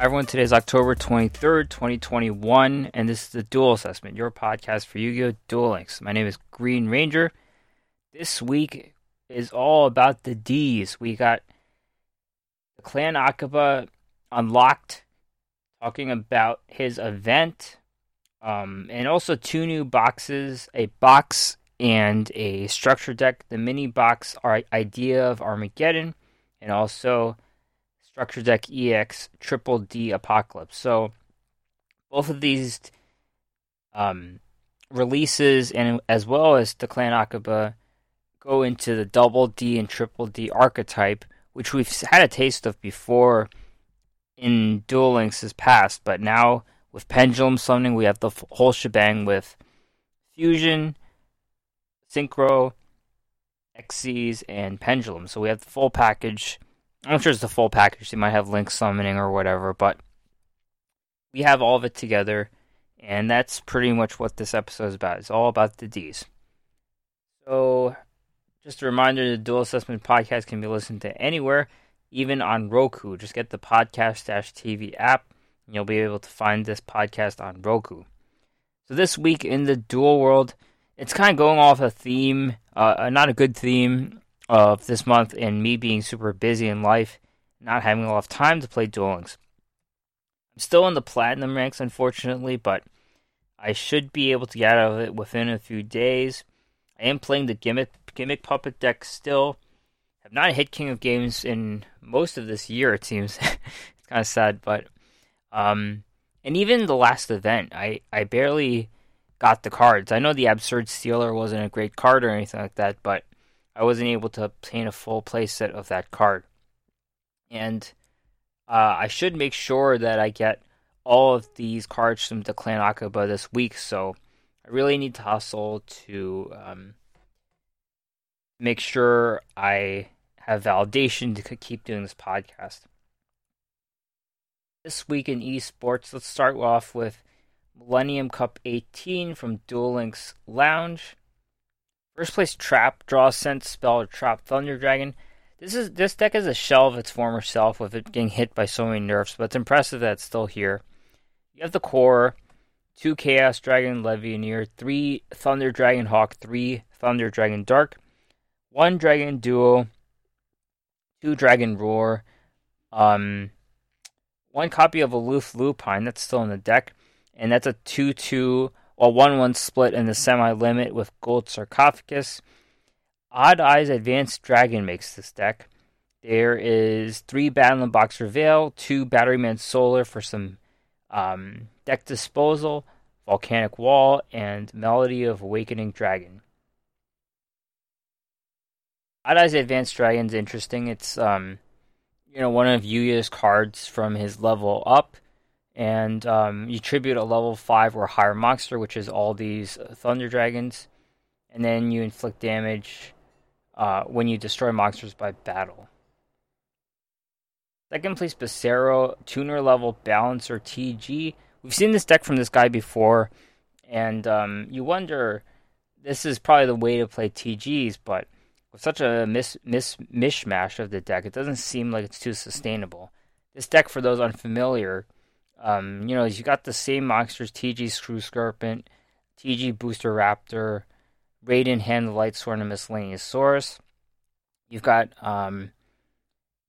everyone. Today is October 23rd, 2021, and this is the Duel Assessment, your podcast for Yu Gi Oh! Duel Links. My name is Green Ranger. This week is all about the D's. We got Declan Akaba unlocked, talking about his event, um, and also two new boxes a box and a structure deck. The mini box, our idea of Armageddon, and also Structure Deck EX Triple D Apocalypse. So both of these um, releases and as well as Declan Akaba go into the double D and triple D archetype, which we've had a taste of before in Duel Links' past, but now with Pendulum Summoning, we have the whole shebang with Fusion, Synchro, Xyz, and Pendulum. So we have the full package I'm sure it's the full package. They might have link summoning or whatever, but we have all of it together, and that's pretty much what this episode is about. It's all about the D's. So, just a reminder the Duel Assessment podcast can be listened to anywhere, even on Roku. Just get the podcast TV app, and you'll be able to find this podcast on Roku. So, this week in the Duel world, it's kind of going off a theme, uh, not a good theme of this month and me being super busy in life, not having a lot of time to play Duel Links. I'm still in the platinum ranks, unfortunately, but I should be able to get out of it within a few days. I am playing the gimmick gimmick puppet deck still. Have not hit King of Games in most of this year. It seems it's kind of sad, but um, and even the last event, I I barely got the cards. I know the Absurd Stealer wasn't a great card or anything like that, but I wasn't able to obtain a full playset of that card. And uh, I should make sure that I get all of these cards from Declan Akaba this week, so I really need to hustle to um, make sure I have validation to keep doing this podcast. This week in esports, let's start off with Millennium Cup 18 from Duel Links Lounge. First place Trap, draw a Sense, Spell, or Trap Thunder Dragon. This is this deck is a shell of its former self with it getting hit by so many nerfs, but it's impressive that it's still here. You have the core, two Chaos Dragon Levianeer, three Thunder Dragon Hawk, three Thunder Dragon Dark, one Dragon Duo, two Dragon Roar, um, one copy of Aloof Lupine that's still in the deck, and that's a 2 2 while 1 1 split in the semi limit with Gold Sarcophagus. Odd Eyes Advanced Dragon makes this deck. There is 3 Battle and Box Reveal, 2 Batteryman Solar for some um, deck disposal, Volcanic Wall, and Melody of Awakening Dragon. Odd Eyes Advanced Dragon's interesting. It's um, you know one of Yuya's cards from his level up and um, you tribute a level 5 or higher monster, which is all these Thunder Dragons, and then you inflict damage uh, when you destroy monsters by battle. Second place, Becerro, tuner level balancer TG. We've seen this deck from this guy before, and um, you wonder this is probably the way to play TGs, but with such a mis- mis- mishmash of the deck, it doesn't seem like it's too sustainable. This deck, for those unfamiliar, um, you know, you got the same monsters: TG Screw TG Booster Raptor, Raiden Hand of Light Sworn, and Miscellaneous Source. You've got, um,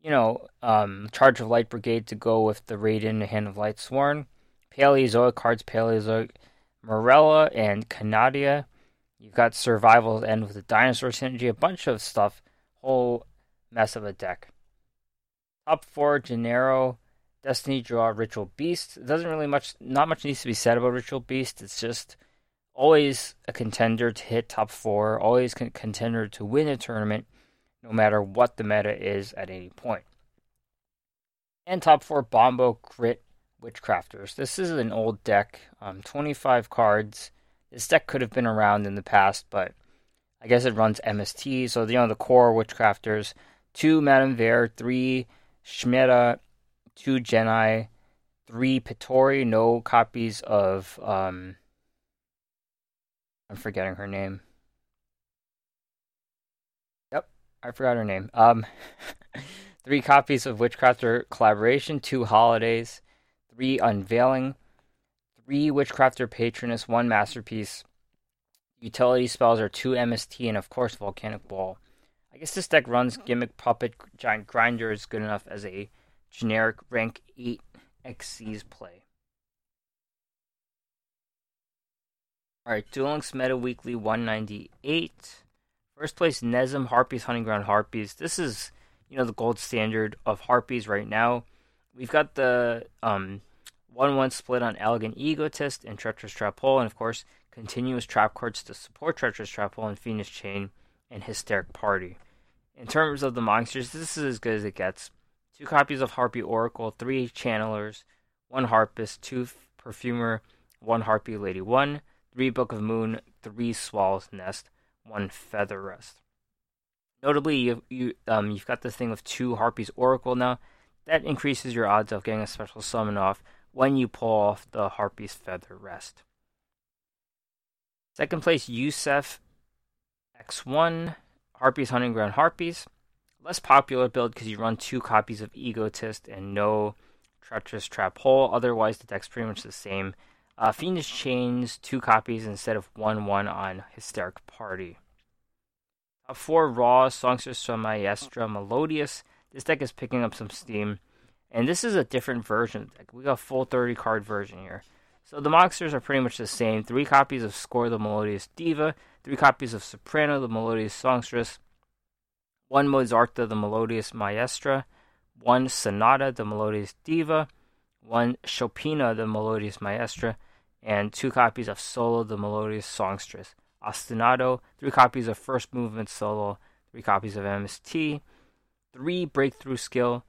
you know, um, Charge of Light Brigade to go with the Raiden Hand of Light Sworn, Paleozoic cards, Paleozoic Marrella and Canadia. You've got Survival End with the Dinosaur Synergy, a bunch of stuff. Whole mess of a deck. Top four, Gennaro, Destiny Draw Ritual Beast. It doesn't really much, not much needs to be said about Ritual Beast. It's just always a contender to hit top four, always contender to win a tournament, no matter what the meta is at any point. And top four Bombo Crit Witchcrafters. This is an old deck, um, 25 cards. This deck could have been around in the past, but I guess it runs MST. So, you know, the core Witchcrafters, two Madame Vare, three Schmeta, two Geni, three Pittori, no copies of um I'm forgetting her name. Yep, I forgot her name. Um three copies of Witchcrafter collaboration, two holidays, three Unveiling, three Witchcrafter Patroness, one Masterpiece. Utility spells are two MST and of course Volcanic Ball. I guess this deck runs Gimmick Puppet Giant Grinder is good enough as a generic rank 8 XC's play. Alright, Duel Links Meta Weekly 198. First place, Nezum Harpies, Hunting Ground Harpies. This is, you know, the gold standard of Harpies right now. We've got the um, 1 1 split on Elegant Egotist and Treacherous Trap Hole, and of course, continuous trap cards to support Treacherous Trap Hole and Phoenix Chain and Hysteric Party. In terms of the monsters, this is as good as it gets. Two copies of Harpy Oracle, three Channelers, one Harpist, two Perfumer, one Harpy Lady 1, three Book of Moon, three Swallow's Nest, one Feather Rest. Notably, you, you um, you've got this thing with two harpies Oracle now. That increases your odds of getting a special summon off when you pull off the Harpy's Feather Rest. Second place, Yusef X1, Harpies Hunting Ground Harpies. Less popular build because you run two copies of Egotist and no Treacherous Trap Hole. Otherwise, the deck's pretty much the same. Uh, Fiendish Chains, two copies instead of 1 1 on Hysteric Party. 4 Raw, Songstress from Maestra, Melodious. This deck is picking up some steam. And this is a different version deck. We got a full 30 card version here. So the monsters are pretty much the same. Three copies of Score the Melodious Diva, three copies of Soprano the Melodious Songstress, one Mozarta the Melodious Maestra, one Sonata the Melodious Diva, one Chopina the Melodious Maestra, and two copies of Solo the Melodious Songstress. Ostinato, three copies of First Movement Solo, three copies of MST, three Breakthrough Skill,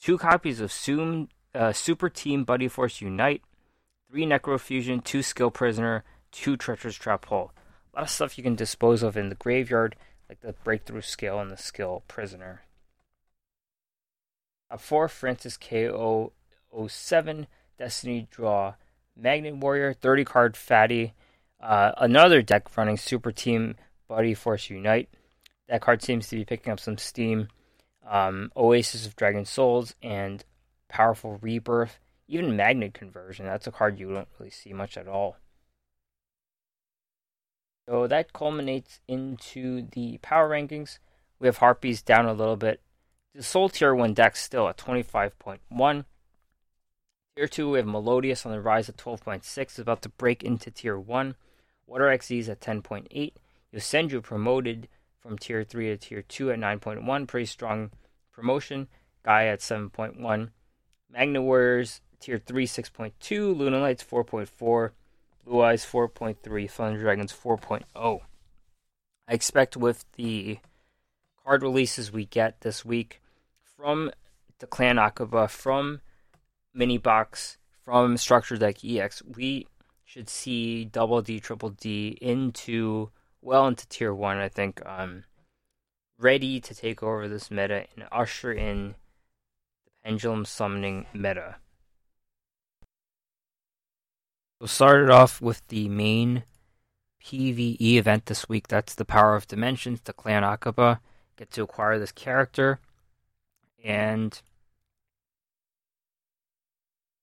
two copies of Zoom, uh, Super Team Buddy Force Unite, three Necrofusion, two Skill Prisoner, two Treacherous Trap Hole. A lot of stuff you can dispose of in the graveyard, like the Breakthrough Skill and the Skill Prisoner. Top 4 Francis KO07, Destiny Draw, Magnet Warrior, 30 card Fatty, uh, another deck running Super Team Buddy Force Unite. That card seems to be picking up some steam. Um, Oasis of Dragon Souls and Powerful Rebirth, even Magnet Conversion. That's a card you don't really see much at all. So that culminates into the power rankings. We have Harpies down a little bit. The Soul Tier 1 deck still at 25.1. Tier 2, we have Melodious on the rise at 12.6, about to break into Tier 1. Water XZ is at 10.8. Yosenju promoted from Tier 3 to Tier 2 at 9.1. Pretty strong promotion. Guy at 7.1. Magna Warriors, Tier 3, 6.2. Luna Lights, 4.4. Blue Eyes, 4.3. Thunder Dragons, 4.0. I expect with the card releases we get this week from Declan Akaba, from mini box from Structure Deck EX, we should see Double D, Triple D into well into Tier One. I think um, ready to take over this meta and usher in the Pendulum Summoning meta. We'll start it off with the main PVE event this week. That's the Power of Dimensions, Declan Akaba. Get to acquire this character. And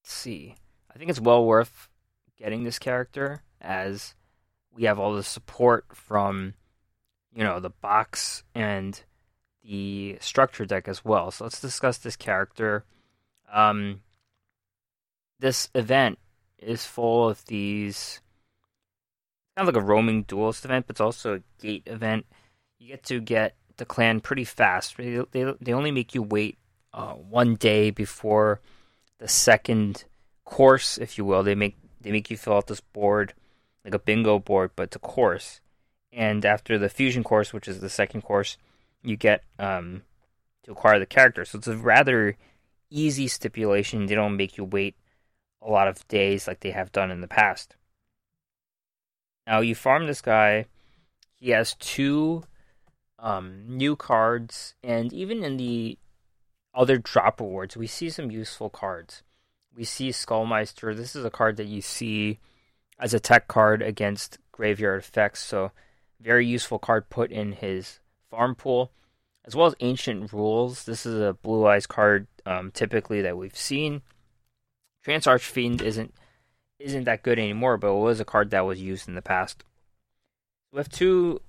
see. I think it's well worth getting this character as we have all the support from you know the box and the structure deck as well. So let's discuss this character. Um, this event is full of these kind of like a roaming duelist event, but it's also a gate event. You get to get Declan pretty fast. They they, they only make you wait uh, one day before the second course, if you will. They make they make you fill out this board like a bingo board, but it's a course. And after the fusion course, which is the second course, you get um, to acquire the character. So it's a rather easy stipulation. They don't make you wait a lot of days like they have done in the past. Now you farm this guy. He has two um, new cards, and even in the other drop rewards, we see some useful cards. We see Skullmeister. This is a card that you see as a tech card against graveyard effects, so very useful card put in his farm pool, as well as Ancient Rules. This is a blue eyes card um, typically that we've seen. Trance Archfiend isn't isn't that good anymore, but it was a card that was used in the past. We have two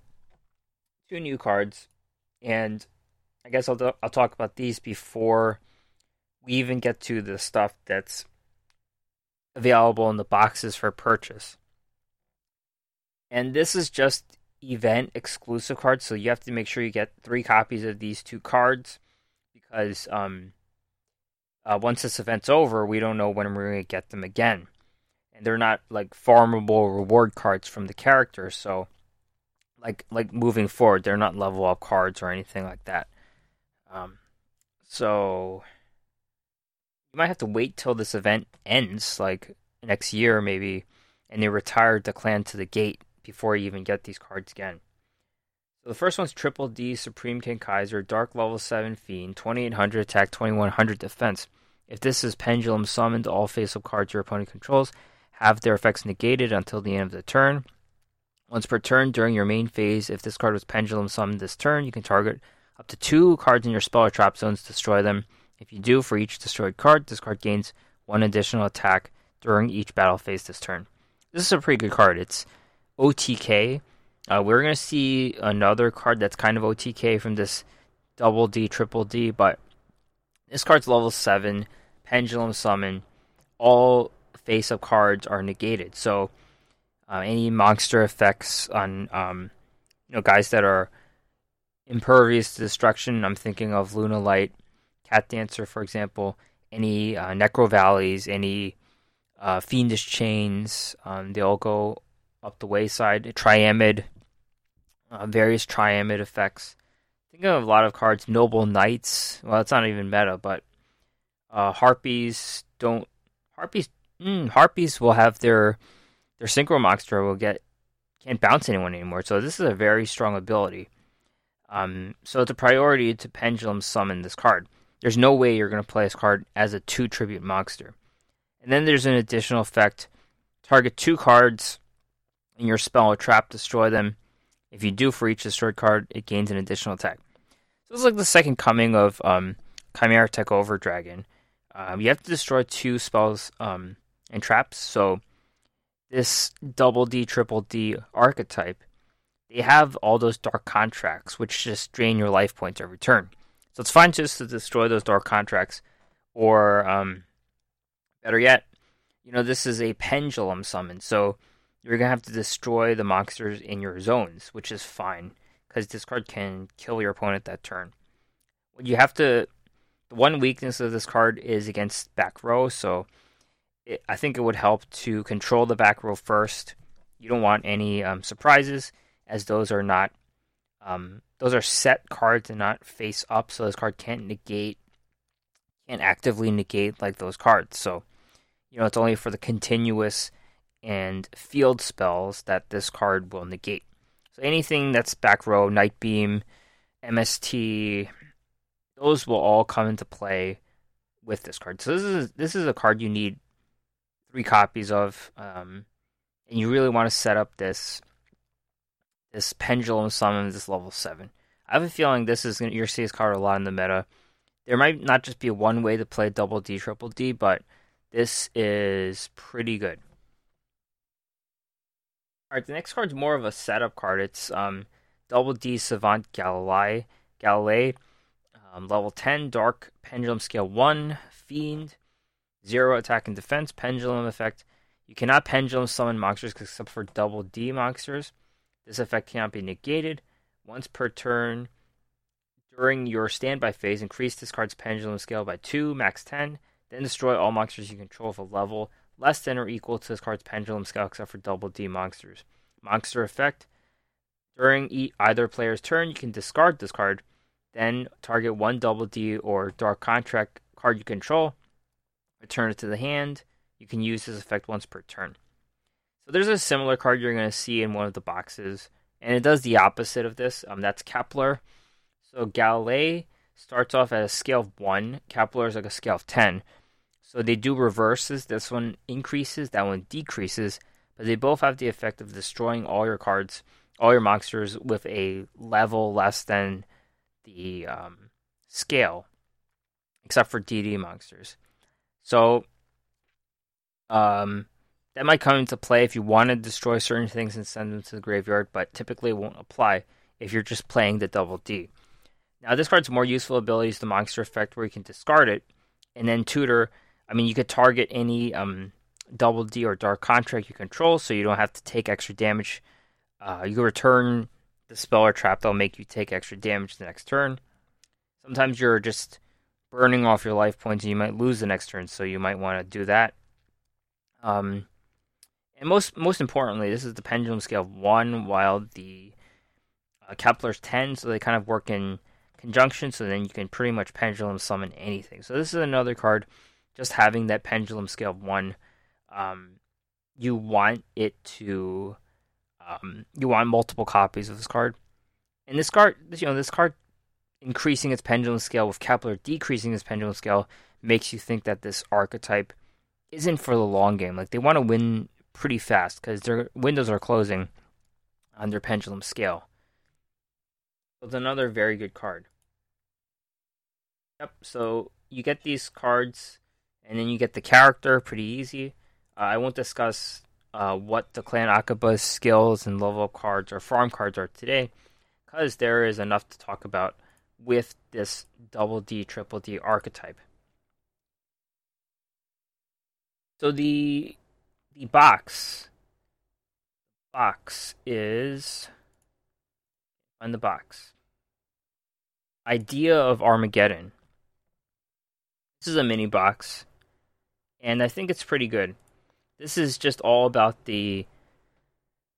two new cards, and I guess I'll I'll talk about these before we even get to the stuff that's available in the boxes for purchase. And this is just event exclusive cards, so you have to make sure you get three copies of these two cards because um, uh, once this event's over, we don't know when we're going to get them again. And they're not like farmable reward cards from the characters, so like like moving forward, they're not level up cards or anything like that. Um, so you might have to wait till this event ends, like next year maybe, and they retire Declan to the gate before you even get these cards again. So the first one's Triple D Supreme King Kaiser, Dark Level 7 Fiend, 2800 attack, 2100 defense. If this is Pendulum summoned, all face up cards your opponent controls have their effects negated until the end of the turn. Once per turn during your main phase, if this card was Pendulum summoned this turn, you can target up to two cards in your spell or trap zones, destroy them. If you do, for each destroyed card, this card gains one additional attack during each battle phase this turn. This is a pretty good card. It's OTK. Uh, we're going to see another card that's kind of OTK from this double D, triple D, but this card's level 7, Pendulum Summon. All face up cards are negated. So uh, any monster effects on um, you know guys that are impervious to destruction, I'm thinking of Luna Light, Cat Dancer, for example, any uh, Necro Valleys, any uh, Fiendish Chains, um, they all go up the wayside. Triamid, uh, various Triamid effects. Think of a lot of cards. Noble Knights. Well, it's not even meta, but uh, Harpies don't. Harpies. Mm, harpies will have their their synchro monster will get can't bounce anyone anymore. So this is a very strong ability. Um, so it's a priority to pendulum summon this card. There's no way you're going to play this card as a two tribute monster. And then there's an additional effect: target two cards in your spell or trap, destroy them. If you do for each destroyed card, it gains an additional attack. So it's like the second coming of um, Chimera Over Dragon. Um, you have to destroy two spells um, and traps. So this double D, triple D archetype, they have all those dark contracts, which just drain your life points every turn. So it's fine just to destroy those dark contracts, or um, better yet, you know this is a pendulum summon, so you're gonna have to destroy the monsters in your zones, which is fine because this card can kill your opponent that turn. What You have to. The one weakness of this card is against back row, so it, I think it would help to control the back row first. You don't want any um, surprises, as those are not um, those are set cards and not face up, so this card can't negate, can't actively negate like those cards. So, you know, it's only for the continuous and field spells that this card will negate. So anything that's back row, Night Beam, MST, those will all come into play with this card. So this is this is a card you need three copies of, um, and you really want to set up this this pendulum summon this level seven. I have a feeling this is gonna, you're see this card a lot in the meta. There might not just be one way to play double D, triple D, but this is pretty good. All right, the next card's more of a setup card. It's um, Double D Savant Galilei, Galilei, um, level 10, Dark Pendulum Scale 1, Fiend, 0 attack and defense, Pendulum effect. You cannot pendulum summon monsters except for Double D monsters. This effect cannot be negated. Once per turn, during your standby phase, increase this card's pendulum scale by 2, max 10. Then destroy all monsters you control with a level less than or equal to this card's pendulum scale except for double D monsters. Monster effect. During either player's turn, you can discard this card, then target one double D or dark contract card you control, return it to the hand. You can use this effect once per turn. So there's a similar card you're going to see in one of the boxes, and it does the opposite of this. Um, that's Kepler. So Galilei starts off at a scale of 1, Kepler is like a scale of 10. So they do reverses. This one increases, that one decreases, but they both have the effect of destroying all your cards, all your monsters with a level less than the um, scale, except for DD monsters. So Um, that might come into play if you want to destroy certain things and send them to the graveyard, but typically it won't apply if you're just playing the double D. Now, this card's more useful ability is the monster effect where you can discard it and then tutor. I mean, you could target any um, double D or dark contract you control, so you don't have to take extra damage. Uh, you can return the spell or trap that'll make you take extra damage the next turn. Sometimes you're just burning off your life points and you might lose the next turn, so you might want to do that. Um, and most most importantly, this is the pendulum scale of one, while the uh, Kepler's ten, so they kind of work in conjunction. So then you can pretty much pendulum summon anything. So this is another card, just having that pendulum scale of one. Um, you want it to, um, you want multiple copies of this card, and this card, you know, this card increasing its pendulum scale with Kepler decreasing its pendulum scale makes you think that this archetype isn't for the long game. Like they want to win pretty fast because their windows are closing on their pendulum scale. So it's another very good card. Yep. So you get these cards, and then you get the character pretty easy. Uh, I won't discuss uh, what Declan Akaba's skills and level cards or farm cards are today, because there is enough to talk about with this double D, triple D archetype. So the the box box is on the box. Idea of Armageddon. This is a mini box, and I think it's pretty good. This is just all about the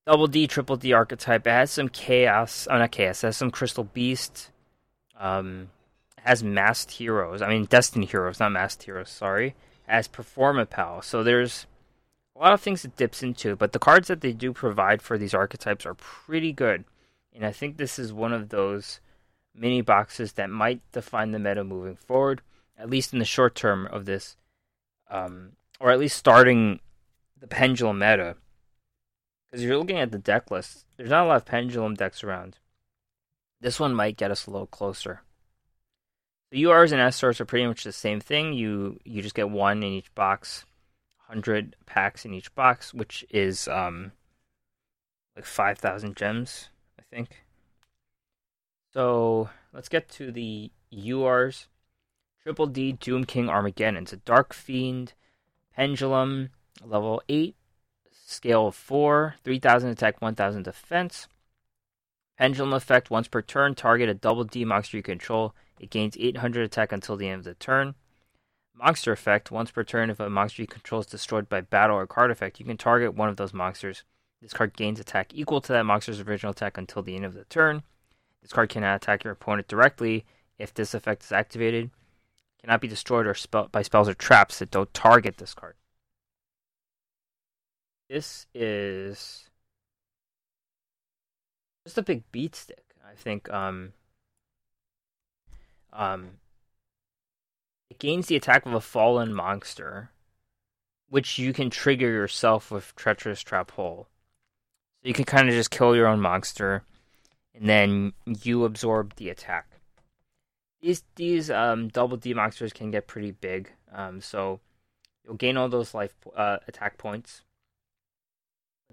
double D, triple D archetype. It has some chaos. Oh, not chaos. It has some crystal beast. Um, has masked heroes. I mean, destined heroes, not masked heroes. Sorry. As Performapal. So there's a lot of things it dips into, but the cards that they do provide for these archetypes are pretty good. And I think this is one of those mini boxes that might define the meta moving forward, at least in the short term of this, um, or at least starting the pendulum meta. Because you're looking at the deck list, there's not a lot of pendulum decks around. This one might get us a little closer. The URs and SRs are pretty much the same thing. You you just get one in each box, hundred packs in each box, which is um like five thousand gems, I think. So let's get to the URs. Triple D Doom King Armageddon. It's a Dark Fiend Pendulum, level 8, scale of 4, 3000 attack, 1000 defense. Pendulum effect once per turn, target a double D monster you control. It gains 800 attack until the end of the turn. Monster effect once per turn, if a monster you control is destroyed by battle or card effect, you can target one of those monsters. This card gains attack equal to that monster's original attack until the end of the turn. This card cannot attack your opponent directly if this effect is activated. cannot be destroyed or spell- by spells or traps that don't target this card. This is just a big beat stick. I think um, um, it gains the attack of a fallen monster, which you can trigger yourself with Treacherous Trap Hole. So you can kind of just kill your own monster, and then you absorb the attack. These these um, double D monsters can get pretty big, um, so you'll gain all those life uh, attack points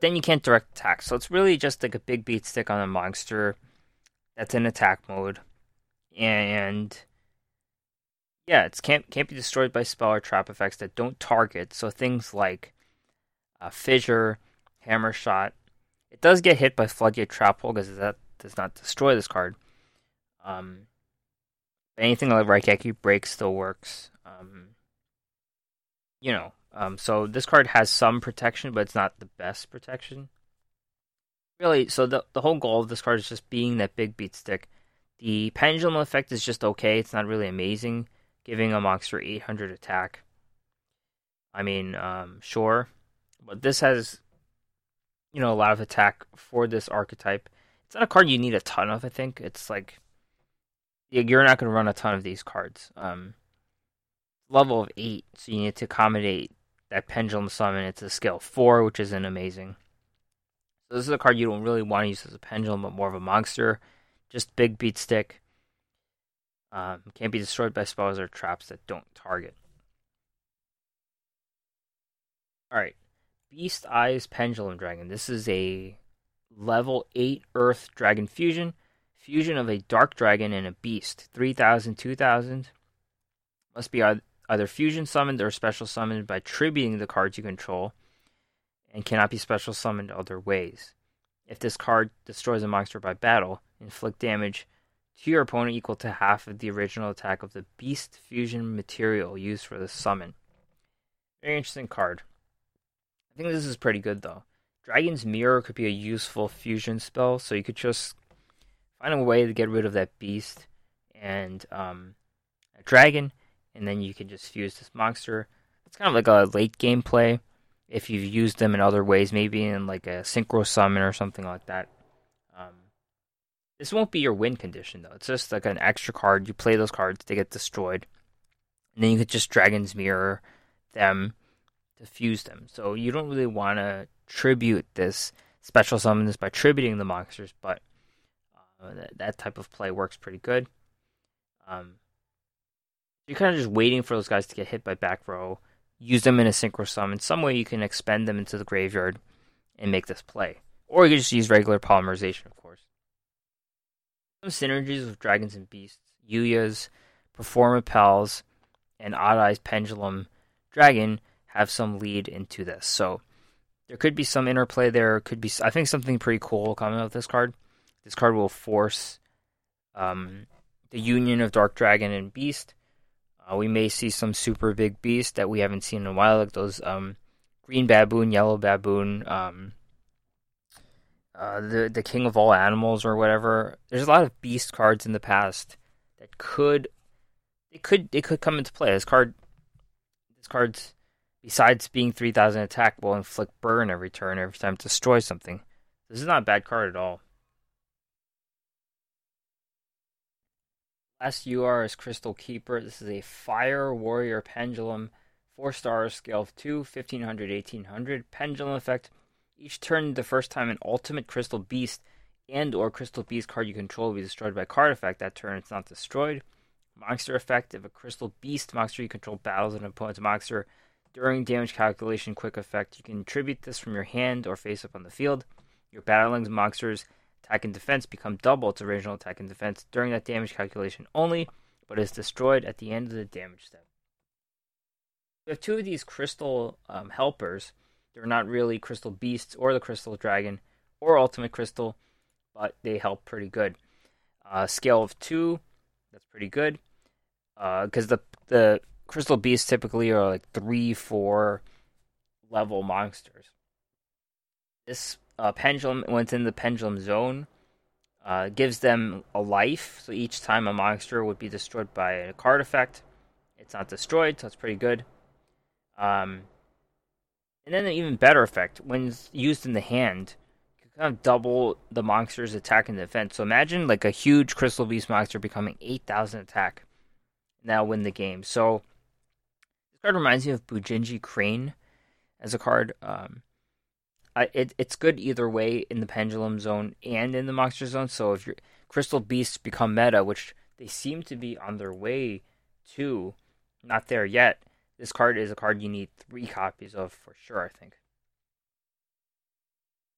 then you can't direct attack. So it's really just like a big beat stick on a monster that's in attack mode. And yeah, it can't can't be destroyed by spell or trap effects that don't target. So things like uh, fissure, hammer shot. It does get hit by floodgate trap hole because that does not destroy this card. Um, anything like Raigeki break still works. Um, you know, um, so this card has some protection, but it's not the best protection. Really, so the the whole goal of this card is just being that big beat stick. The pendulum effect is just okay. It's not really amazing, giving a monster 800 attack. I mean, um, sure, but this has, you know, a lot of attack for this archetype. It's not a card you need a ton of. I think it's like you're not going to run a ton of these cards. Um, level of eight, so you need to accommodate that pendulum summon. It's a skill four, which isn't amazing. So this is a card you don't really want to use as a pendulum, but more of a monster. Just big beat stick. Um, can't be destroyed by spells or traps that don't target. All right, Beast Eyes Pendulum Dragon. This is a level eight Earth Dragon fusion. Fusion of a Dark Dragon and a Beast. 3000, 2000. Must be either fusion summoned or special summoned by tributing the cards you control, and cannot be special summoned other ways. If this card destroys a monster by battle, inflict damage to your opponent equal to half of the original attack of the Beast Fusion material used for the summon. Very interesting card. I think this is pretty good though. Dragon's Mirror could be a useful fusion spell, so you could just find a way to get rid of that beast and um, a dragon, and then you can just fuse this monster. It's kind of like a late game play if you've used them in other ways, maybe in like a synchro summon or something like that. Um, this won't be your win condition though. It's just like an extra card. You play those cards, they get destroyed, and then you could just Dragon's Mirror them to fuse them. So you don't really want to tribute this special summon this by tributing the monsters, but uh, that, that type of play works pretty good. Um, you're kind of just waiting for those guys to get hit by back row, use them in a synchro summon. Some way you can expend them into the graveyard and make this play. Or you can just use regular polymerization, of course. Some synergies with Dragons and Beasts, Yuya's, Performapals, and Odd Eyes Pendulum Dragon have some lead into this. So there could be some interplay there. Could be, I think, something pretty cool coming out of this card. This card will force um, the union of Dark Dragon and Beast. Uh, we may see some super big beast that we haven't seen in a while, like those um, green baboon, yellow baboon, um, uh, the the king of all animals or whatever. There's a lot of beast cards in the past that could it could it could come into play. This card, this card's besides being 3000 attack, will inflict burn every turn every time it destroys something. This is not a bad card at all. Last is Crystal Keeper. This is a Fire Warrior Pendulum. 4 stars, scale of 2, 1500, 1800. Pendulum effect. Each turn, the first time an ultimate Crystal Beast and or Crystal Beast card you control will be destroyed by card effect, that turn it's not destroyed. Monster effect. If a Crystal Beast monster you control battles an opponent's monster, during damage calculation quick effect, you can tribute this from your hand or face up on the field. Your battling monsters attack and defense become double its original attack and defense during that damage calculation only, but is destroyed at the end of the damage step. We have two of these crystal um, helpers. They're not really crystal beasts or the crystal dragon or ultimate crystal, but they help pretty good. Uh, scale of two, that's pretty good. Because uh, the the crystal beasts typically are like three, four level monsters. This uh, pendulum, when it's in the pendulum zone, uh, gives them a life. So each time a monster would be destroyed by a card effect, it's not destroyed, so it's pretty good. Um, and then an even better effect when used in the hand, you kind of double the monster's attack and defense. So imagine like a huge crystal beast monster becoming eight thousand attack, now win the game. So this card reminds me of Bujingi Crane as a card. Um, It, it's good either way in the Pendulum Zone and in the Monster Zone. So if your Crystal Beasts become meta, which they seem to be on their way to, not there yet, this card is a card you need three copies of for sure, I think.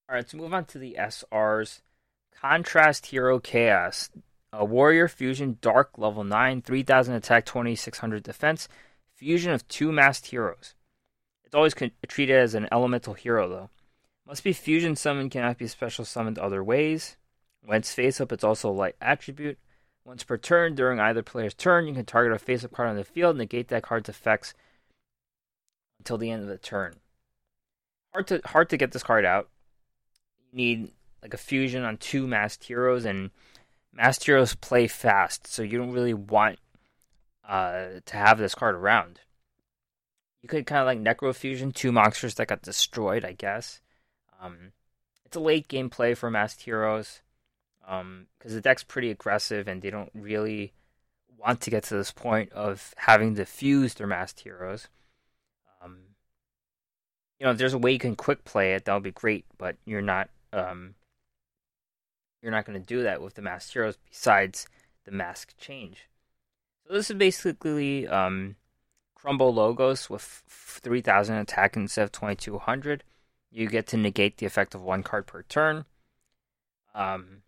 Alright, let's move on to the SRs. Contrast Hero Chaos. A Warrior Fusion Dark level 9, 3000 attack, 2600 defense. Fusion of two masked heroes. It's always con- treated as an elemental hero, though. Must be fusion summoned, cannot be special summoned other ways. It's face up, it's also a light attribute. Once per turn, during either player's turn, you can target a face up card on the field, negate that card's effects until the end of the turn. Hard to hard to get this card out. You need like a fusion on two masked heroes, and masked heroes play fast, so you don't really want uh, to have this card around. You could kind of like Necro Fusion, two monsters that got destroyed, I guess. Um, it's a late game play for Masked Heroes because um, the deck's pretty aggressive and they don't really want to get to this point of having to fuse their Masked Heroes. Um, you know, if there's a way you can quick play it, that would be great, but you're not. Um, you're not going to do that with the Masked Heroes besides the mask change. So this is basically um, Crumble Logos with 3000 attack instead of 2200. You get to negate the effect of one card per turn. Um,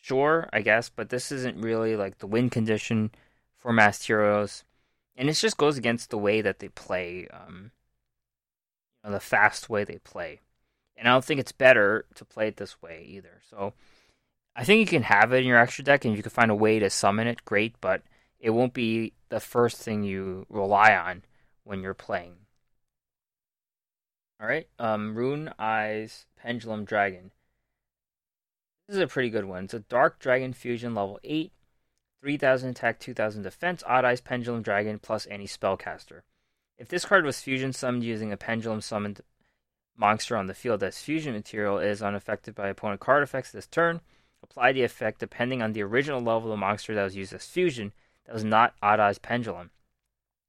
sure, I guess, but this isn't really like the win condition for Masked Heroes. And it just goes against the way that they play, um, you know, the fast way they play. And I don't think it's better to play it this way either. So I think you can have it in your extra deck, and you can find a way to summon it, great. But it won't be the first thing you rely on when you're playing. All right, um, Rune Eyes Pendulum Dragon. This is a pretty good one. It's a Dark Dragon Fusion level 8, 3000 attack, 2000 defense, Odd Eyes Pendulum Dragon plus any spellcaster. If this card was fusion summoned using a pendulum summoned monster on the field that's fusion material, is unaffected by opponent card effects this turn. Apply the effect depending on the original level of the monster that was used as fusion, that was not Odd Eyes Pendulum.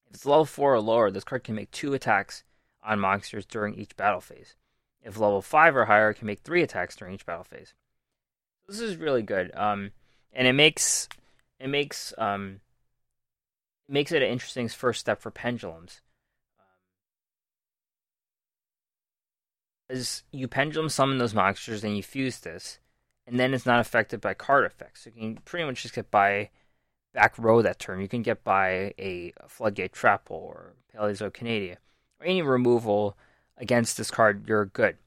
If it's level 4 or lower, this card can make two attacks on monsters during each battle phase. If level 5 or higher, can make three attacks during each battle phase. This is really good. Um, and it makes it makes um, it makes it an interesting first step for pendulums. As you pendulum summon those monsters and you fuse this, and then it's not affected by card effects. So you can pretty much just get by back row that turn. You can get by a Floodgate trap or Paleozoic Canadia. Any removal against this card, you're good.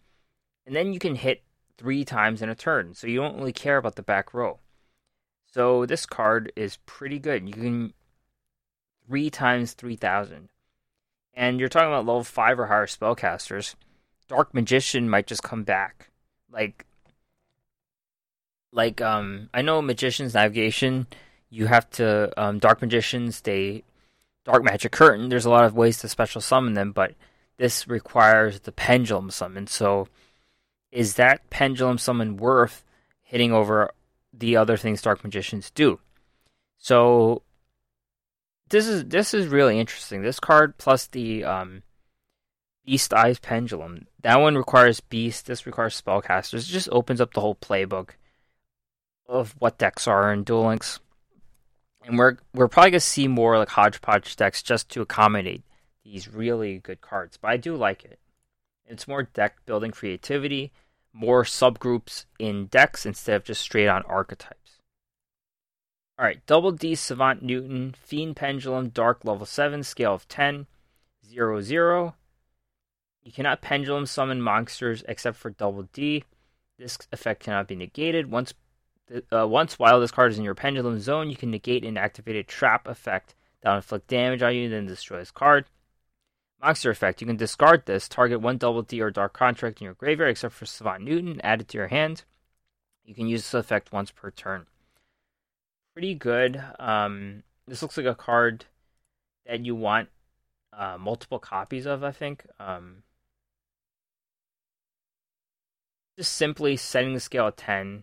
And then you can hit three times in a turn, so you don't really care about the back row. So this card is pretty good. You can three times 3000. And you're talking about level 5 or higher spellcasters. Dark Magician might just come back. Like like um I know Magician's Navigation you have to um, dark magicians they dark magic curtain there's a lot of ways to special summon them but this requires the pendulum summon. So is that pendulum summon worth hitting over the other things dark magicians do? So this is this is really interesting. This card plus the um, beast eyes pendulum that one requires beast this requires spellcasters. It just opens up the whole playbook of what decks are in duel links and we're we're probably gonna see more like hodgepodge decks just to accommodate these really good cards. But I do like it. It's more deck building creativity, more subgroups in decks instead of just straight on archetypes. All right, Double D Savant Newton, Fiend Pendulum, Dark level 7, scale of 10, 0, 0. You cannot pendulum summon monsters except for Double D. This effect cannot be negated. Once uh, once while this card is in your pendulum zone, you can negate an activated trap effect that will inflict damage on you, then destroy this card. Monster effect. You can discard this, target one double D or dark contract in your graveyard, except for Savant Newton, add it to your hand. You can use this effect once per turn. Pretty good. Um, this looks like a card that you want uh, multiple copies of, I think. Um, just simply setting the scale at 10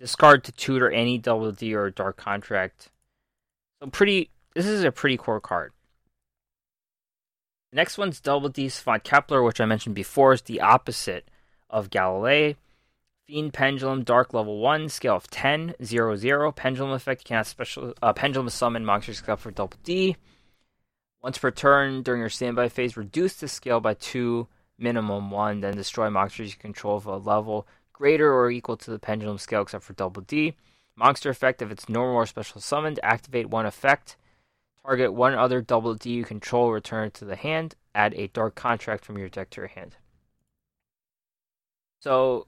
Discard to tutor any double D or dark contract. So pretty. This is a pretty core card. next one's double D Savant Kepler, which I mentioned before, is the opposite of Galilei. Fiend Pendulum, Dark level 1, scale of 10, 0, 0. Pendulum effect, cannot special, uh, Pendulum summon monsters except for double D. Once per turn during your standby phase, reduce the scale by 2, minimum 1, then destroy monsters you control of a level greater or equal to the pendulum scale except for double D. Monster effect, if it's normal or special summoned, activate one effect. Target one other double D you control, return to the hand. Add a dark contract from your deck to your hand. So,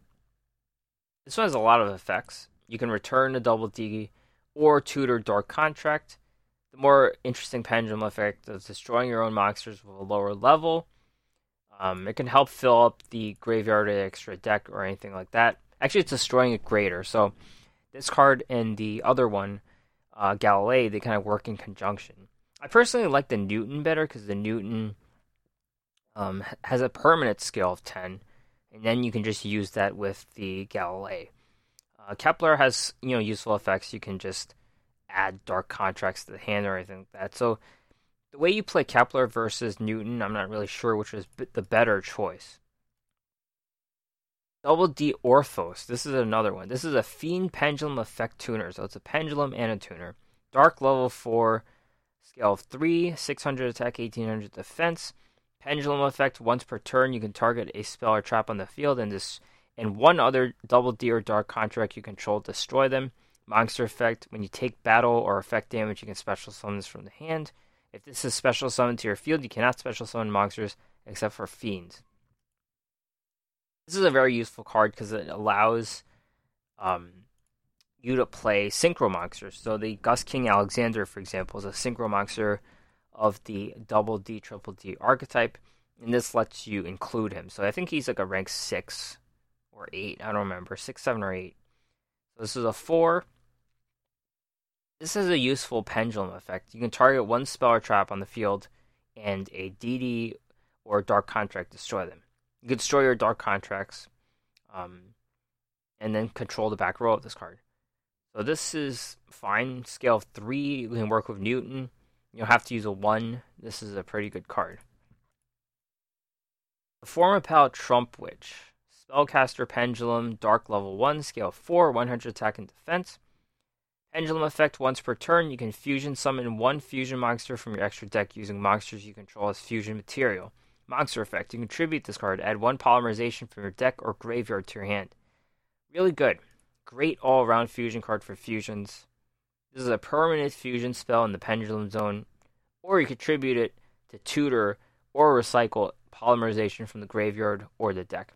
this one has a lot of effects. You can return a double D or tutor dark contract. The more interesting pendulum effect is destroying your own monsters with a lower level. Um, it can help fill up the graveyard extra deck or anything like that. Actually, it's destroying it greater. So this card and the other one, uh, they kind of work in conjunction. I personally like the Newton better because the Newton um, has a permanent scale of 10, and then you can just use that with the Galilei. Uh, Kepler has you know useful effects. You can just add dark contracts to the hand or anything like that. So the way you play Kepler versus Newton, I'm not really sure which is the better choice. Double D Orthros. This is another one. This is a Fiend Pendulum Effect Tuner. So it's a pendulum and a tuner. Dark level 4, Scale of 3, 600 attack, 1800 defense. Pendulum effect, once per turn, you can target a spell or trap on the field, and this and one other double D or dark contract you control destroy them. Monster effect, when you take battle or effect damage, you can special summon this from the hand. If this is special summoned to your field, you cannot special summon monsters except for fiends. This is a very useful card because it allows um, you to play synchro monsters. So the Gust King Alexander, for example, is a synchro monster of the double D, triple D archetype, and this lets you include him. So I think he's like a rank six or eight. I don't remember six, seven, or eight. So this is a four. This is a useful pendulum effect. You can target one spell or trap on the field, and a DD or dark contract destroy them. You can destroy your dark contracts, um, and then control the back row of this card. So this is fine. Scale of three. You can work with Newton. You'll have to use a one. This is a pretty good card. Performapal Trump Witch. Spellcaster Pendulum, Dark Level 1, Scale 4, 100 attack and defense. Pendulum effect once per turn, you can fusion summon one fusion monster from your extra deck using monsters you control as fusion material. Monster effect, you contribute this card, add one polymerization from your deck or graveyard to your hand. Really good. Great all around fusion card for fusions. This is a permanent fusion spell in the pendulum zone, or you contribute it to tutor or recycle polymerization from the graveyard or the deck.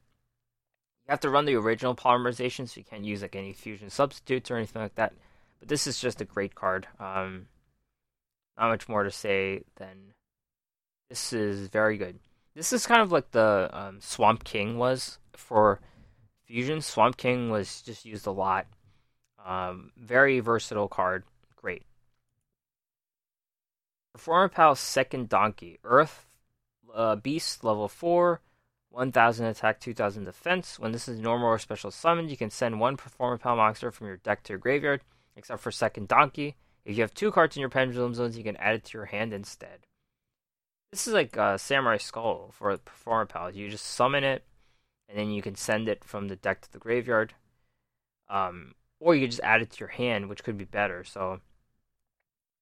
You have to run the original polymerization, so you can't use like any fusion substitutes or anything like that. But this is just a great card. Um, not much more to say than this is very good. This is kind of like the um, Swamp King was for Fusion. Swamp King was just used a lot. Um, very versatile card. Great. Performapal Secondonkey. Earth uh, Beast level 4. 1000 attack, 2000 defense. When this is normal or special summoned, you can send one Performapal monster from your deck to your graveyard except for Secondonkey. If you have two cards in your pendulum zones, you can add it to your hand instead. This is like a Samurai Skull for a Performapal. You just summon it, and then you can send it from the deck to the graveyard. Um, or you can just add it to your hand, which could be better. So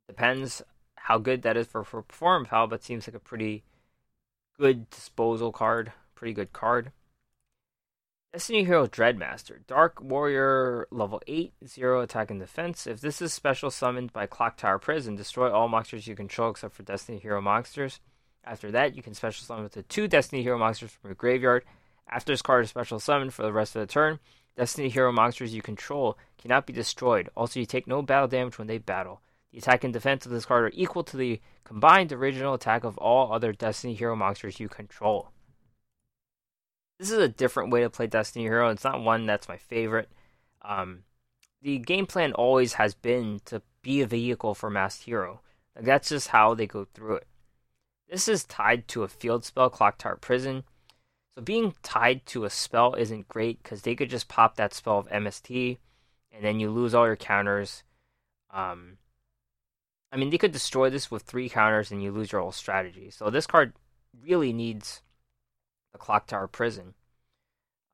depends how good that is for for Performapal, but seems like a pretty good disposal card, pretty good card. Destiny Hero Dreadmaster, Dark Warrior, level 8, 0 attack and defense. If this is special summoned by Clock Tower Prison, destroy all monsters you control except for Destiny Hero monsters. After that, you can special summon the two Destiny Hero monsters from your graveyard. After this card is special summoned for the rest of the turn, Destiny Hero monsters you control cannot be destroyed. Also, you take no battle damage when they battle. The attack and defense of this card are equal to the combined original attack of all other Destiny Hero monsters you control this is a different way to play Destiny Hero. It's not one that's my favorite. Um, the game plan always has been to be a vehicle for Masked Hero. Like that's just how they go through it. This is tied to a field spell, Clock Tower Prison. So being tied to a spell isn't great because they could just pop that spell of MST, and then you lose all your counters. Um, I mean, they could destroy this with three counters, and you lose your whole strategy. So this card really needs the Clock Tower Prison.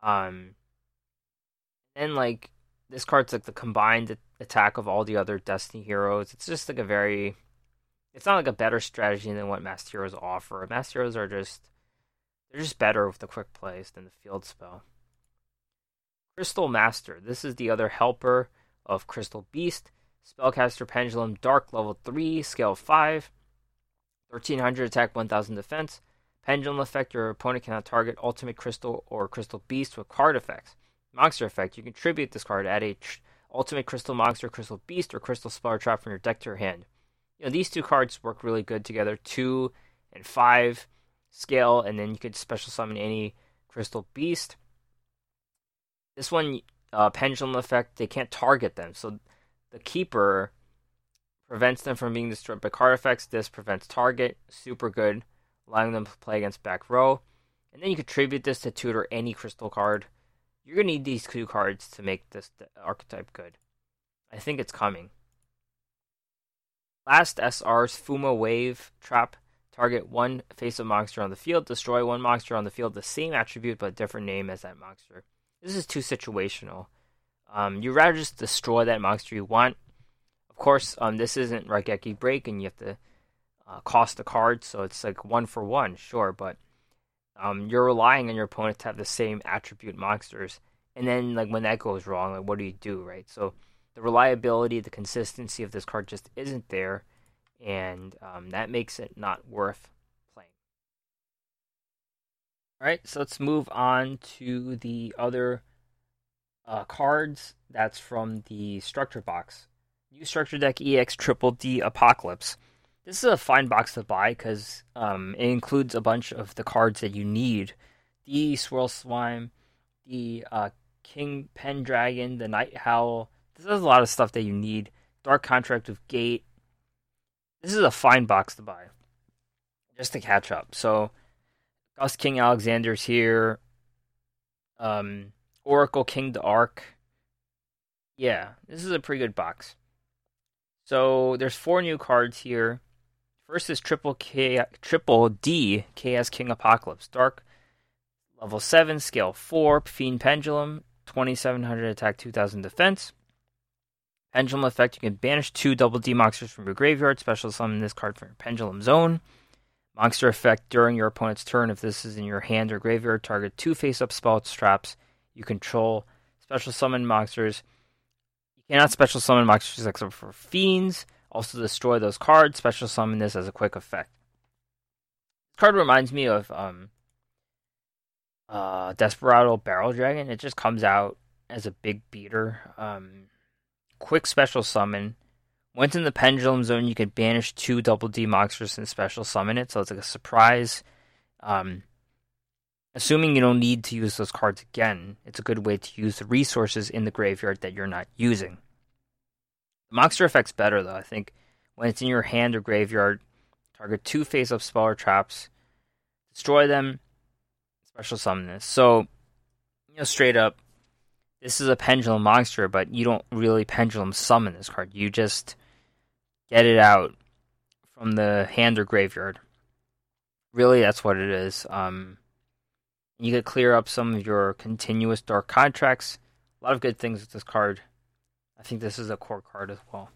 Um, and like this card's like the combined attack of all the other Destiny heroes. It's just like a very, it's not like a better strategy than what Masked Heroes offer. Masked Heroes are just, they're just better with the quick plays than the field spell. Crystal Master. This is the other helper of Crystal Beast. Spellcaster Pendulum Dark level 3, scale 5. 1300 attack, 1000 defense. Pendulum effect, your opponent cannot target Ultimate Crystal or Crystal Beast with card effects. Monster effect, you contribute this card, add a tr- Ultimate Crystal Monster, Crystal Beast, or Crystal Spell Trap from your deck to your hand. You know, these two cards work really good together. Two and five scale, and then you could special summon any Crystal Beast. This one, uh, Pendulum effect, they can't target them, so the Keeper prevents them from being destroyed by card effects. This prevents target. Super good allowing them to play against back row. And then you contribute this to tutor any crystal card. You're going to need these two cards to make this archetype good. I think it's coming. Last SR's Fuma Wave Trap. Target one face of monster on the field. Destroy one monster on the field, the same attribute but different name as that monster. This is too situational. Um, you'd rather just destroy that monster you want. Of course, um, this isn't Raigeki Break, and you have to uh, cost a card, so it's like one for one, sure, but um, you're relying on your opponent to have the same attribute monsters. And then, like when that goes wrong, like what do you do, right? So the reliability, the consistency of this card just isn't there, and um, that makes it not worth playing. All right, so let's move on to the other uh, cards. That's from the structure box. New structure deck EX Triple D Apocalypse. This is a fine box to buy because um, it includes a bunch of the cards that you need. The Swirl Slime, the uh, King Pendragon, the Night Howl. This is a lot of stuff that you need. Dark Contract with Gate. This is a fine box to buy. Just to catch up. So, Gust King Alexander's here. Um, Oracle King d'Arc. Yeah, this is a pretty good box. So there's four new cards here. First is triple K, triple D, Chaos King Apocalypse, Dark, level seven, scale four, Fiend Pendulum, 2700 attack, 2000 defense. Pendulum effect: You can banish two double D monsters from your graveyard. Special summon this card from your Pendulum Zone. Monster effect during your opponent's turn. If this is in your hand or graveyard, target two face-up spell traps you control. Special summon monsters. You cannot special summon monsters except for fiends. Also destroy those cards. Special summon this as a quick effect. This card reminds me of um, uh, Desperado Barrel Dragon. It just comes out as a big beater. Um, quick special summon. Once in the pendulum zone, you can banish two double D monsters and special summon it. So it's like a surprise. Um, assuming you don't need to use those cards again, it's a good way to use the resources in the graveyard that you're not using. Monster effect's better though. I think when it's in your hand or graveyard, target two face up spell or traps, destroy them, special summon this. So, you know, straight up, this is a pendulum monster, but you don't really pendulum summon this card. You just get it out from the hand or graveyard. Really, that's what it is. Um, you could clear up some of your continuous dark contracts. A lot of good things with this card. I think this is a core card as well.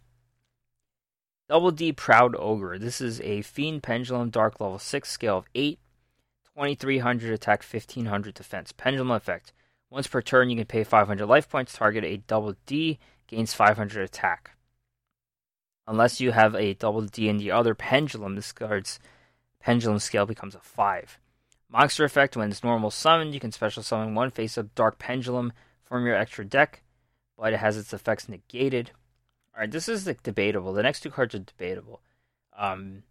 Double D Proud Ogre. This is a Fiend Pendulum Dark level 6 scale of 8, 2300 attack, 1500 defense. Pendulum effect. Once per turn, you can pay 500 life points, target a double D, gains 500 attack. Unless you have a double D in the other pendulum, this card's pendulum scale becomes a 5. Monster effect. When it's normal summoned, you can special summon one face up Dark Pendulum from your extra deck but it has its effects negated. All right, this is like debatable. The next two cards are debatable. Um,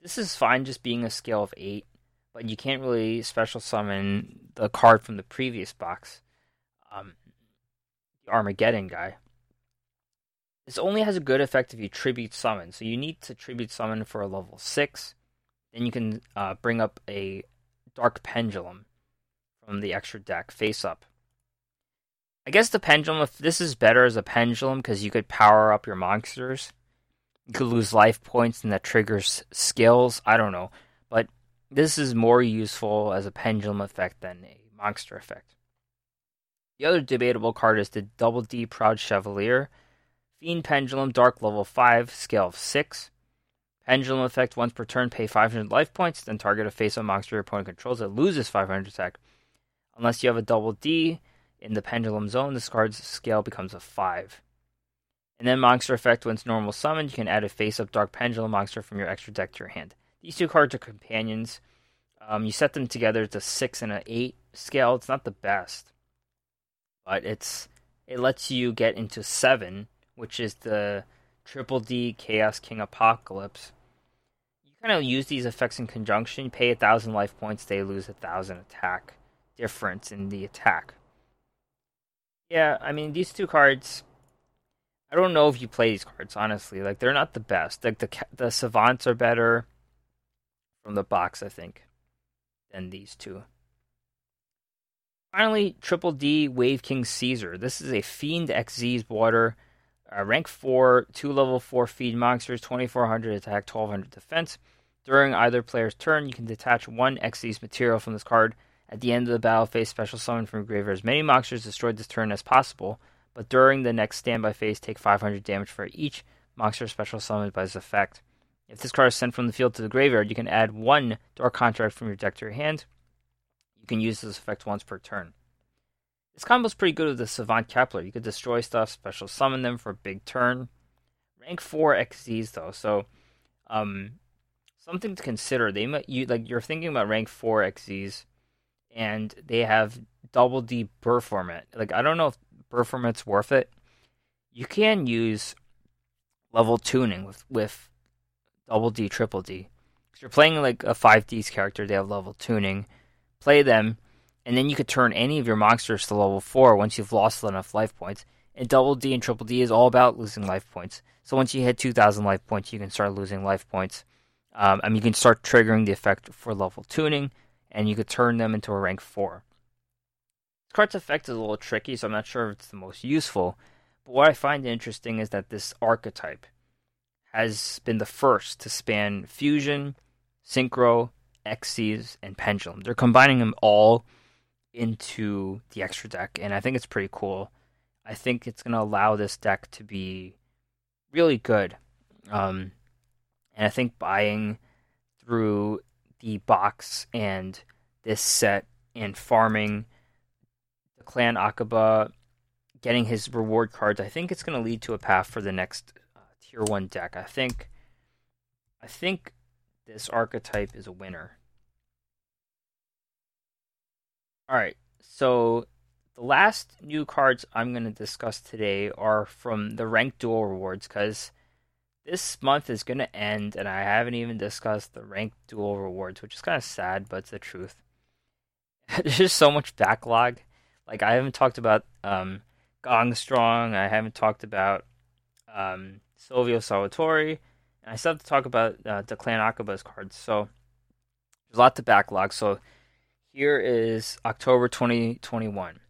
this is fine just being a scale of eight, but you can't really special summon the card from the previous box, um, the Armageddon guy. This only has a good effect if you tribute summon. So you need to tribute summon for a level six. Then you can uh, bring up a Dark Pendulum from the extra deck face up. I guess the pendulum, if this is better as a pendulum because you could power up your monsters, you could lose life points and that triggers skills. I don't know. But this is more useful as a pendulum effect than a monster effect. The other debatable card is the Double D Proud Chevalier. Fiend Pendulum, Dark level 5, scale of 6. Pendulum effect once per turn, pay 500 life points, then target a face up monster your opponent controls that loses 500 attack. Unless you have a double D, in the pendulum zone, this card's scale becomes a 5. And then monster effect, when it's normal summoned, you can add a face up dark pendulum monster from your extra deck to your hand. These two cards are companions. Um, you set them together, it's a 6 and an 8 scale. It's not the best, but it's it lets you get into 7, which is the Triple D Chaos King Apocalypse. You kind of use these effects in conjunction. You pay a thousand life points, they lose a thousand attack difference in the attack. Yeah, I mean these two cards. I don't know if you play these cards honestly. Like they're not the best. Like the the savants are better from the box, I think, than these two. Finally, Triple D Wave King Caesar. This is a Fiend Xyz water, uh, rank four, two level four Fiend monsters, twenty four hundred attack, twelve hundred defense. During either player's turn, you can detach one Xyz material from this card at the end of the battle, phase, special summon from graveyard as many monsters destroyed this turn as possible, but during the next standby phase, take 500 damage for each monster special summoned by this effect. If this card is sent from the field to the graveyard, you can add one Dark Contract from your deck to your hand. You can use this effect once per turn. This combo is pretty good with the Savant Kepler. You could destroy stuff, special summon them for a big turn. Rank 4 Xyz though, so um, something to consider. They might you like you're thinking about rank 4 Xyz and they have double D burr. Like I don't know if burr worth it. You can use level tuning with with double D, triple D. Because you're playing like a 5D's character, they have level tuning. Play them, and then you could turn any of your monsters to level 4 once you've lost enough life points. And double D and triple D is all about losing life points. So once you hit 2,000 life points, you can start losing life points. Um, mean, you can start triggering the effect for level tuning, and you could turn them into a rank 4. This card's effect is a little tricky, so I'm not sure if it's the most useful. But what I find interesting is that this archetype has been the first to span fusion, synchro, Xyz, and pendulum. They're combining them all into the extra deck, and I think it's pretty cool. I think it's going to allow this deck to be really good. Um, and I think buying through the box and this set and farming Declan Akaba, getting his reward cards, I think it's going to lead to a path for the next uh, tier one deck. I think, I think this archetype is a winner. All right, so the last new cards I'm going to discuss today are from the ranked duel rewards because this month is going to end and I haven't even discussed the ranked duel rewards, which is kind of sad, but it's the truth. There's just so much backlog. Like, I haven't talked about um, Gong Strong, I haven't talked about um, Sylvio Sawatari, and I still have to talk about uh, Declan Akaba's cards. So, there's a lot to backlog. So, here is October 2021.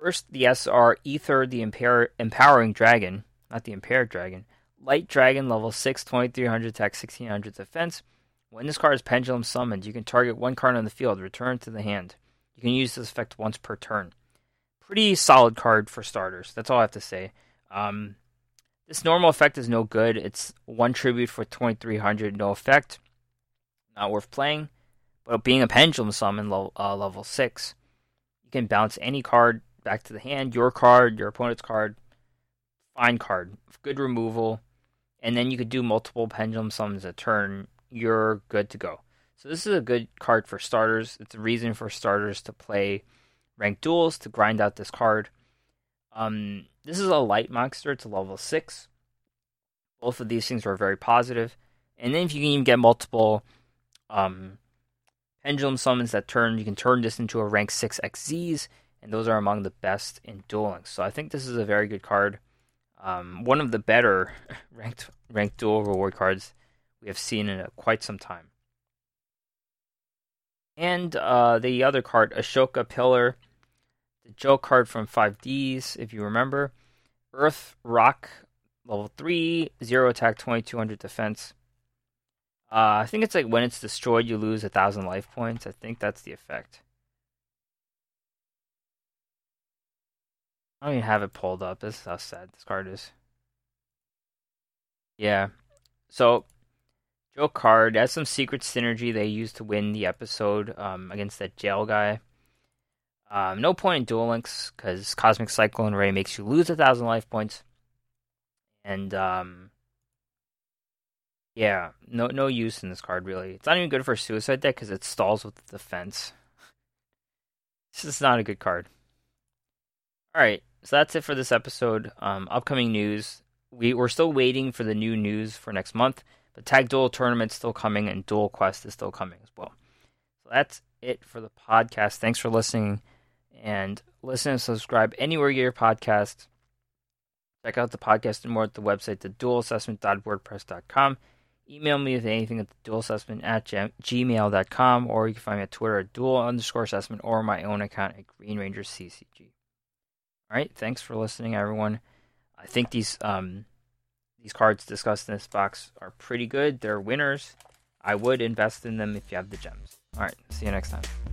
First, the SR Aether, the Empower- Empowering Dragon, not the Impaired Dragon. Light Dragon, level 6, 2300 attack, 1600 defense. When this card is Pendulum summoned, you can target one card on the field, return to the hand. You can use this effect once per turn. Pretty solid card for starters. That's all I have to say. Um, this normal effect is no good. It's one tribute for 2300, no effect. Not worth playing. But being a pendulum summon level, uh, level 6, you can bounce any card back to the hand, your card, your opponent's card. Fine card. Good removal. And then you could do multiple pendulum summons a turn. You're good to go. So this is a good card for starters. It's a reason for starters to play ranked duels to grind out this card. Um, this is a light monster. It's a level six. Both of these things are very positive. And then if you can even get multiple um, pendulum summons that turn, you can turn this into a rank 6 Xyz, and those are among the best in dueling. So I think this is a very good card. Um, one of the better ranked ranked duel reward cards we have seen in a, quite some time. And uh, the other card, Ashoka Pillar, the Joe card from 5Ds, if you remember. Earth Rock, level 3, 0 attack, 2200 defense. Uh, I think it's like when it's destroyed, you lose a thousand life points. I think that's the effect. I don't even have it pulled up. This is how sad this card is. Yeah. So, Joe card has some secret synergy they used to win the episode um, against that jail guy. Um, no point in Duel Links because Cosmic Cyclone Ray makes you lose a thousand life points. And um, yeah, no no use in this card really. It's not even good for Suicide deck because it stalls with the defense. This is not a good card. All right, so that's it for this episode. Um, upcoming news. We we're still waiting for the new news for next month, but Tag Duel tournament's still coming and Duel Quest is still coming as well. So that's it for the podcast. Thanks for listening, and listen and subscribe anywhere you get your podcast. Check out the podcast and more at the website, theduelassessment.wordpress.com. Email me with anything at the duelassessment at gmail.com, or you can find me at Twitter at duel underscore assessment or my own account at Green Ranger CCG. All right, thanks for listening, everyone. I think these um, these cards discussed in this box are pretty good. They're winners. I would invest in them if you have the gems. All right, see you next time.